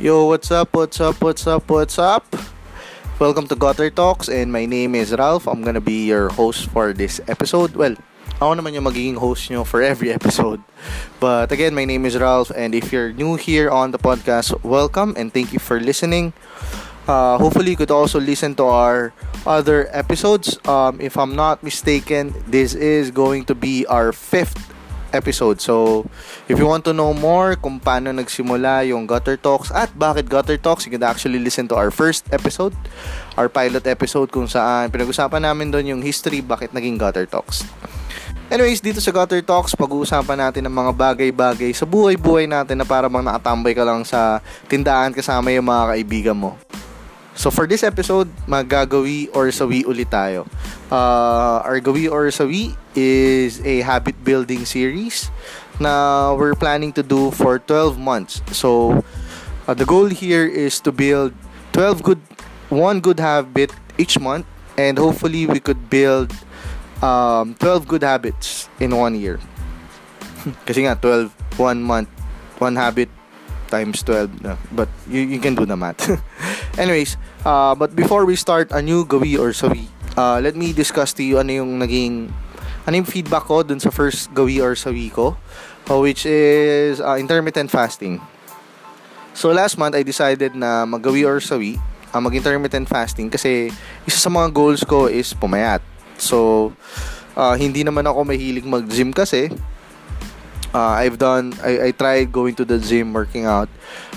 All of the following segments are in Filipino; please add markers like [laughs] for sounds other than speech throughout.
Yo, what's up, what's up, what's up, what's up? Welcome to Gutter Talks and my name is Ralph. I'm gonna be your host for this episode. Well, ako naman yung magiging host nyo for every [laughs] episode. But again, my name is Ralph and if you're new here on the podcast, welcome and thank you for listening. Uh, hopefully, you could also listen to our other episodes. Um, if I'm not mistaken, this is going to be our fifth episode. So, if you want to know more kung paano nagsimula yung Gutter Talks at bakit Gutter Talks, you can actually listen to our first episode, our pilot episode kung saan pinag-usapan namin doon yung history bakit naging Gutter Talks. Anyways, dito sa Gutter Talks, pag-uusapan natin ng mga bagay-bagay sa buhay-buhay natin na para bang nakatambay ka lang sa tindahan kasama yung mga kaibigan mo. So for this episode, magagawi or sawi ulit tayo. Uh, our gawi or sawi is a habit building series na we're planning to do for 12 months. So uh, the goal here is to build 12 good one good habit each month and hopefully we could build um, 12 good habits in one year. [laughs] Kasi nga 12 one month one habit times 12 no? but you, you can do the math [laughs] anyways uh, but before we start a new gawi or sawi uh, let me discuss to you ano yung naging ano yung feedback ko dun sa first gawi or sawi ko uh, which is uh, intermittent fasting. So last month I decided na magawi or sawi uh, mag intermittent fasting kasi isa sa mga goals ko is pumayat. So uh, hindi naman ako mahilig mag gym kasi uh, I've done I, I tried going to the gym working out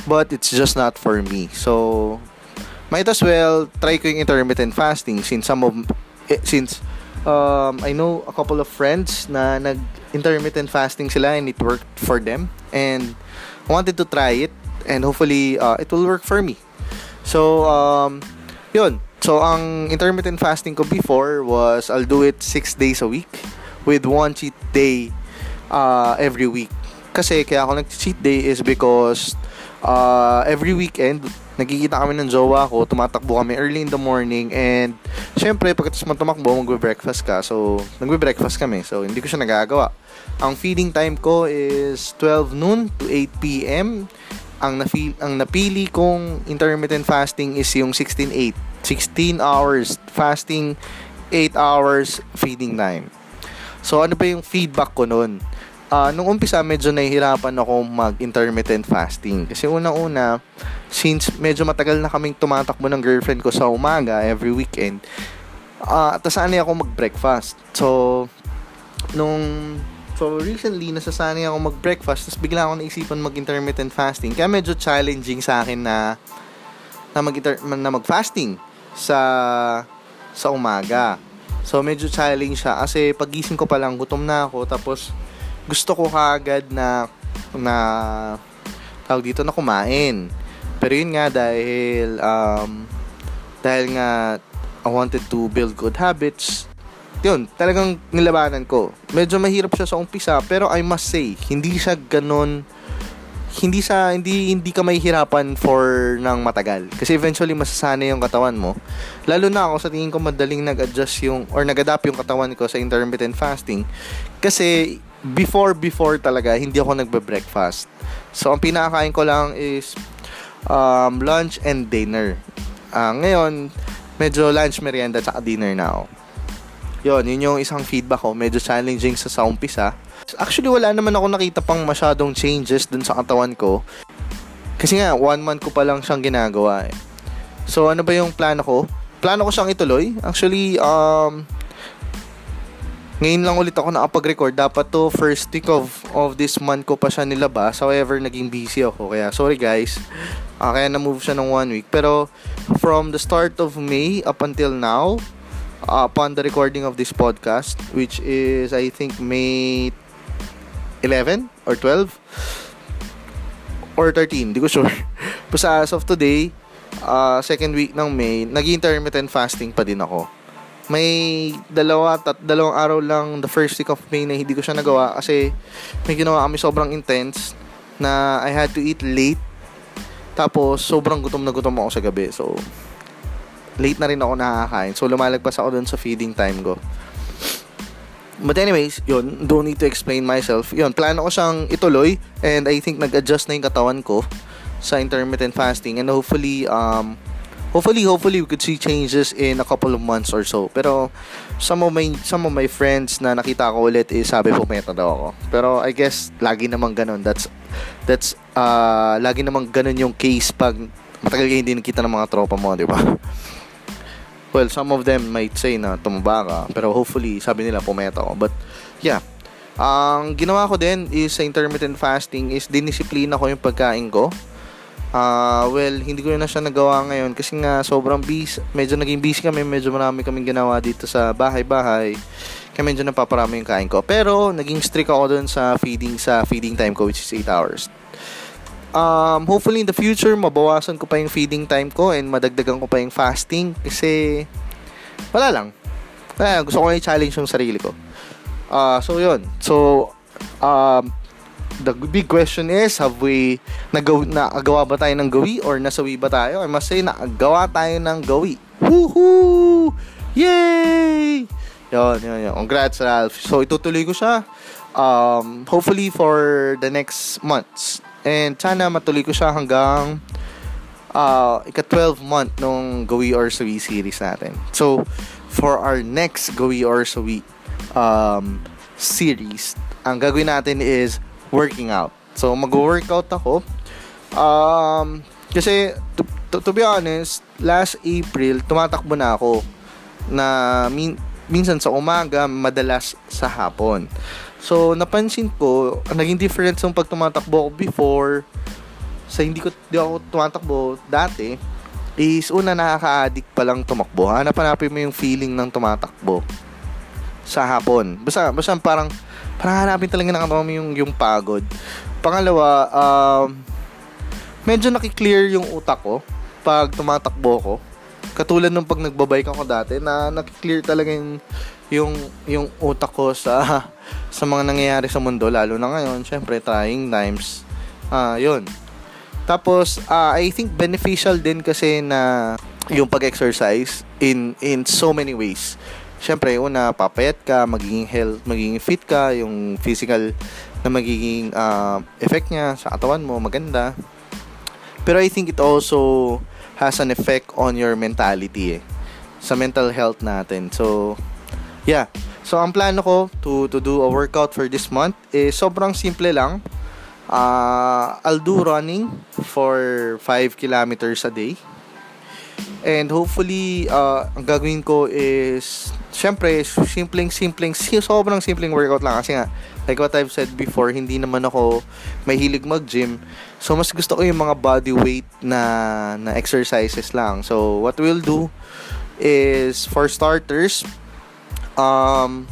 but it's just not for me. So might as well try ko yung intermittent fasting since some of eh, since um, I know a couple of friends na nag intermittent fasting sila and it worked for them and I wanted to try it and hopefully uh, it will work for me so um, yun so ang intermittent fasting ko before was I'll do it 6 days a week with one cheat day uh, every week. Kasi kaya ako nag-cheat day is because uh, every weekend, nagkikita kami ng jowa ko, tumatakbo kami early in the morning and syempre pagkatapos mo tumakbo, magbe-breakfast ka. So, nagbe-breakfast kami. So, hindi ko siya nagagawa. Ang feeding time ko is 12 noon to 8 p.m. Ang, na-feel, ang napili kong intermittent fasting is yung 16-8. 16 hours fasting, 8 hours feeding time. So, ano ba yung feedback ko noon? Uh, nung umpisa medyo nahihirapan ako mag-intermittent fasting. Kasi unang-una, since medyo matagal na kaming tumatakbo ng girlfriend ko sa umaga every weekend, uh, tasanay ako mag-breakfast. So, nung So, recently, nasasanay ako mag-breakfast, tapos bigla ako naisipan mag-intermittent fasting. Kaya medyo challenging sa akin na na, mag na mag-fasting sa sa umaga. So, medyo challenge siya kasi pagising ko pa lang, gutom na ako, tapos gusto ko kagad na na tawag dito na kumain. Pero yun nga dahil um, dahil nga I wanted to build good habits. Yun, talagang nilabanan ko. Medyo mahirap siya sa umpisa, pero I must say, hindi siya ganun hindi sa hindi hindi ka mahihirapan for ng matagal kasi eventually masasanay yung katawan mo lalo na ako sa tingin ko madaling nag-adjust yung or nag-adapt yung katawan ko sa intermittent fasting kasi before before talaga hindi ako nagbe-breakfast. So ang pinakain ko lang is um, lunch and dinner. Uh, ngayon medyo lunch, merienda at dinner na ako. Yun, yun yung isang feedback ko. Medyo challenging sa sa umpisa. Actually, wala naman ako nakita pang masyadong changes dun sa katawan ko. Kasi nga, one month ko pa lang siyang ginagawa eh. So, ano ba yung plano ko? Plano ko siyang ituloy. Actually, um, ngayon lang ulit ako nakapag-record. Dapat to first week of, of this month ko pa siya nilabas. However, naging busy ako. Kaya sorry guys. Uh, kaya na-move siya ng one week. Pero from the start of May up until now, uh, upon the recording of this podcast, which is I think May 11 or 12 or 13, di ko sure. [laughs] Basta as of today, uh, second week ng May, nag-intermittent fasting pa din ako may dalawa tat dalawang araw lang the first week of May na hindi ko siya nagawa kasi may ginawa kami sobrang intense na I had to eat late. Tapos sobrang gutom na gutom ako sa gabi. So late na rin ako nakakain. So lumalagpas ako dun sa feeding time ko. But anyways, yun, don't need to explain myself. Yun, plano ko siyang ituloy and I think nag-adjust na yung katawan ko sa intermittent fasting. And hopefully um hopefully hopefully we could see changes in a couple of months or so. Pero some of my some of my friends na nakita ko ulit is sabi pumeta daw ako. Pero I guess lagi namang ganun. That's that's uh, lagi namang ganun yung case pag matagal kayo hindi nakita ng mga tropa mo di ba? Well some of them might say na tumaba ka pero hopefully sabi nila pumeta ako. But yeah. Ang ginawa ko din is sa intermittent fasting is dinisiplina ko yung pagkain ko Uh, well, hindi ko na siya nagawa ngayon kasi nga sobrang busy, medyo naging busy kami, medyo marami kaming ginawa dito sa bahay-bahay. Kaya medyo napaparami yung kain ko. Pero, naging strict ako dun sa feeding, sa feeding time ko, which is 8 hours. Um, hopefully in the future, mabawasan ko pa yung feeding time ko and madagdagan ko pa yung fasting kasi wala lang. Kaya gusto ko i-challenge yung sarili ko. Uh, so, yun. So, um, the big question is, have we nagaw, nagawa ba tayo ng gawi or nasawi ba tayo? I must say, nagawa tayo ng gawi. Woohoo! Yay! Yun, yun, yun. Congrats, Ralph. So, itutuloy ko siya. Um, hopefully for the next months. And sana matuloy ko siya hanggang uh, ika-12 month nung Gawi or Sawi series natin. So, for our next Gawi or Sawi um, series, ang gagawin natin is working out. So, mag-workout ako. Um, kasi, to, to, to be honest, last April, tumatakbo na ako na min, minsan sa umaga, madalas sa hapon. So, napansin ko, naging difference yung pag tumatakbo ko before sa hindi ko di ako tumatakbo dati is una nakaka-addict pa lang tumakbo. Hanap-hanapin mo yung feeling ng tumatakbo sa hapon. Basta, basta parang para hanapin talaga ng katawan mo yung, yung pagod. Pangalawa, um, medyo nakiklear yung utak ko pag tumatakbo ko. Katulad nung pag nagbabike ako dati na nakiklear talaga yung, yung, yung utak ko sa, [laughs] sa mga nangyayari sa mundo. Lalo na ngayon, syempre, trying times. Ah, uh, yun. Tapos, uh, I think beneficial din kasi na yung pag-exercise in in so many ways syempre, una, papayat ka, magiging health, magiging fit ka, yung physical na magiging uh, effect niya sa katawan mo, maganda. Pero I think it also has an effect on your mentality eh, sa mental health natin. So, yeah. So, ang plano ko to, to do a workout for this month is sobrang simple lang. Uh, I'll do running for 5 kilometers a day. And hopefully, uh, ang gagawin ko is syempre, simpleng, simpleng, sobrang simpleng workout lang. Kasi nga, like what I've said before, hindi naman ako mahilig mag-gym. So, mas gusto ko yung mga body weight na, na exercises lang. So, what we'll do is, for starters, um,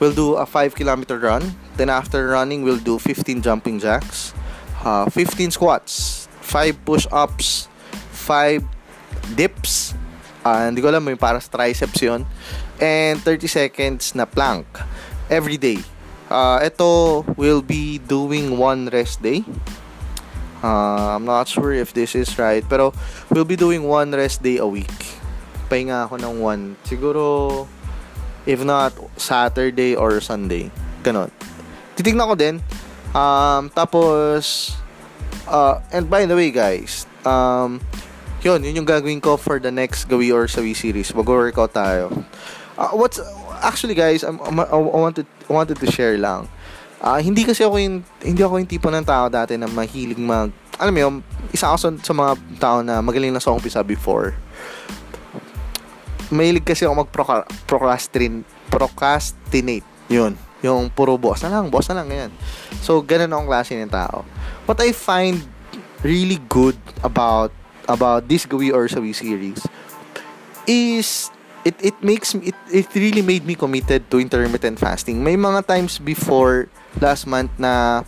we'll do a 5 kilometer run. Then, after running, we'll do 15 jumping jacks, uh, 15 squats, 5 push-ups, 5 dips, uh, hindi ko alam, may para sa triceps yun and 30 seconds na plank every day. Uh, ito will be doing one rest day. Uh, I'm not sure if this is right, pero we'll be doing one rest day a week. Pahinga ako ng one. Siguro, if not, Saturday or Sunday. Ganon. Titignan ko din. Um, tapos, uh, and by the way guys, um, yun, yun yung gagawin ko for the next Gawi or Sawi series. Mag-workout tayo. Uh, what's actually guys, I'm, I'm, I wanted I wanted to share lang. Uh, hindi kasi ako yung hindi ako yung tipo ng tao dati na mahilig mag alam mo yung isa ako sa, sa mga tao na magaling na sa umpisa before. Mahilig kasi ako mag procrastinate procrastinate. Yun. Yung puro boss na lang, boss na lang, ganyan. So, ganun akong klase ng tao. What I find really good about about this Gawi or Sawi series is it it makes me it, it really made me committed to intermittent fasting. May mga times before last month na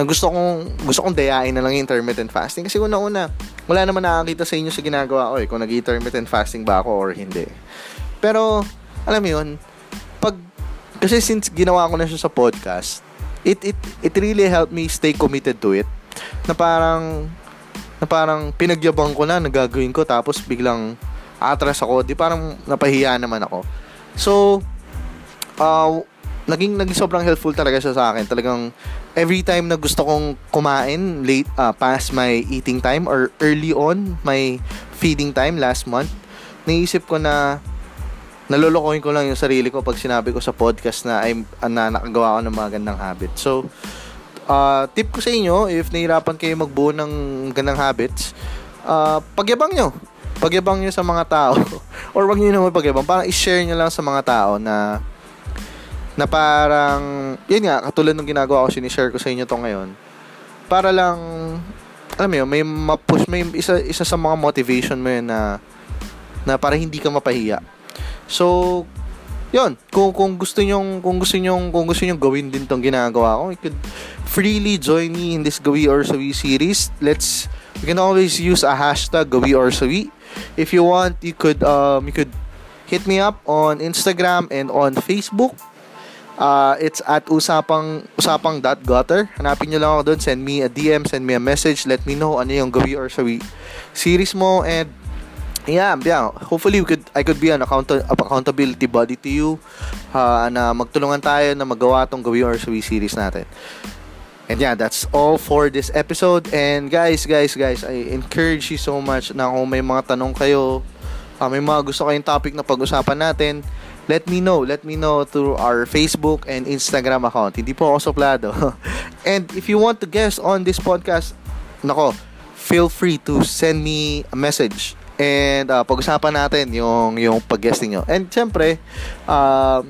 na gusto kong gusto kong dayain na lang yung intermittent fasting kasi una-una wala naman nakakita sa inyo sa ginagawa ko eh kung nag-intermittent fasting ba ako or hindi. Pero alam mo yun, pag kasi since ginawa ko na siya sa podcast, it it it really helped me stay committed to it. Na parang na parang pinagyabang ko na nagagawin ko tapos biglang atras ako, di parang napahiya naman ako. So, uh, naging, naging sobrang helpful talaga siya sa akin. Talagang every time na gusto kong kumain late uh, past my eating time or early on my feeding time last month, naisip ko na nalolokohin ko lang yung sarili ko pag sinabi ko sa podcast na I'm na nakagawa ako ng mga gandang habit. So, uh, tip ko sa inyo, if nahirapan kayo magbuo ng gandang habits, uh, pagyabang nyo. Pagyabang nyo sa mga tao. [laughs] Or wag nyo naman pagyabang. Parang i-share nyo lang sa mga tao na na parang, yun nga, katulad ng ginagawa ko, sinishare ko sa inyo to ngayon. Para lang, alam mo yun, may ma-push, may isa, isa sa mga motivation mo yun na, na para hindi ka mapahiya. So, yun, kung, kung gusto niyo kung gusto niyo kung gusto niyo gawin din tong ginagawa ko, you could freely join me in this Gawi or Sawi series. Let's, you can always use a hashtag Gawi or Sawi. If you want, you could, um, you could hit me up on Instagram and on Facebook. Uh, it's at usapang usapang.gutter. Hanapin niyo lang ako doon. Send me a DM, send me a message. Let me know ano yung Gawi or Sawi series mo. And yeah, yeah. Hopefully, we could, I could be an account- accountability body to you uh, na magtulungan tayo na magawa tong gawin or Sui series natin. And yeah, that's all for this episode. And guys, guys, guys, I encourage you so much na kung may mga tanong kayo, uh, may mga gusto kayong topic na pag-usapan natin, let me know. Let me know through our Facebook and Instagram account. Hindi po ako suplado. [laughs] and if you want to guest on this podcast, nako, feel free to send me a message And uh, pag-usapan natin yung yung pag-guesting nyo. And syempre, um,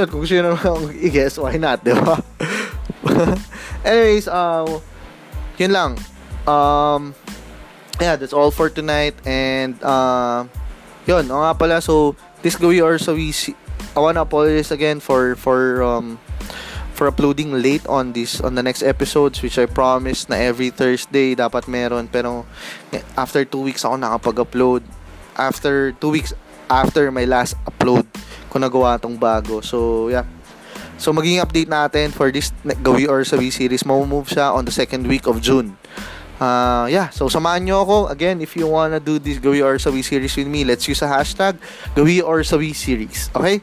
yun, kung gusto nyo naman [laughs] i-guess, why not, di ba? [laughs] Anyways, uh, yun lang. Um, yeah, that's all for tonight. And, uh, yun, o nga pala, so, this Gawi or so we see, I wanna apologize again for, for, um, for uploading late on this on the next episodes which I promised na every Thursday dapat meron pero after 2 weeks ako nakapag-upload after 2 weeks after my last upload ko nagawa tong bago so yeah so maging update natin for this Gawi or Sabi series mo-move siya on the second week of June uh, yeah, so samahan nyo ako. Again, if you wanna do this Gawi or Sawi series with me, let's use a hashtag Gawi or Sawi series. Okay?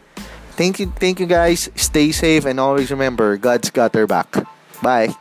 Thank you, thank you guys. Stay safe and always remember, God's got their back. Bye.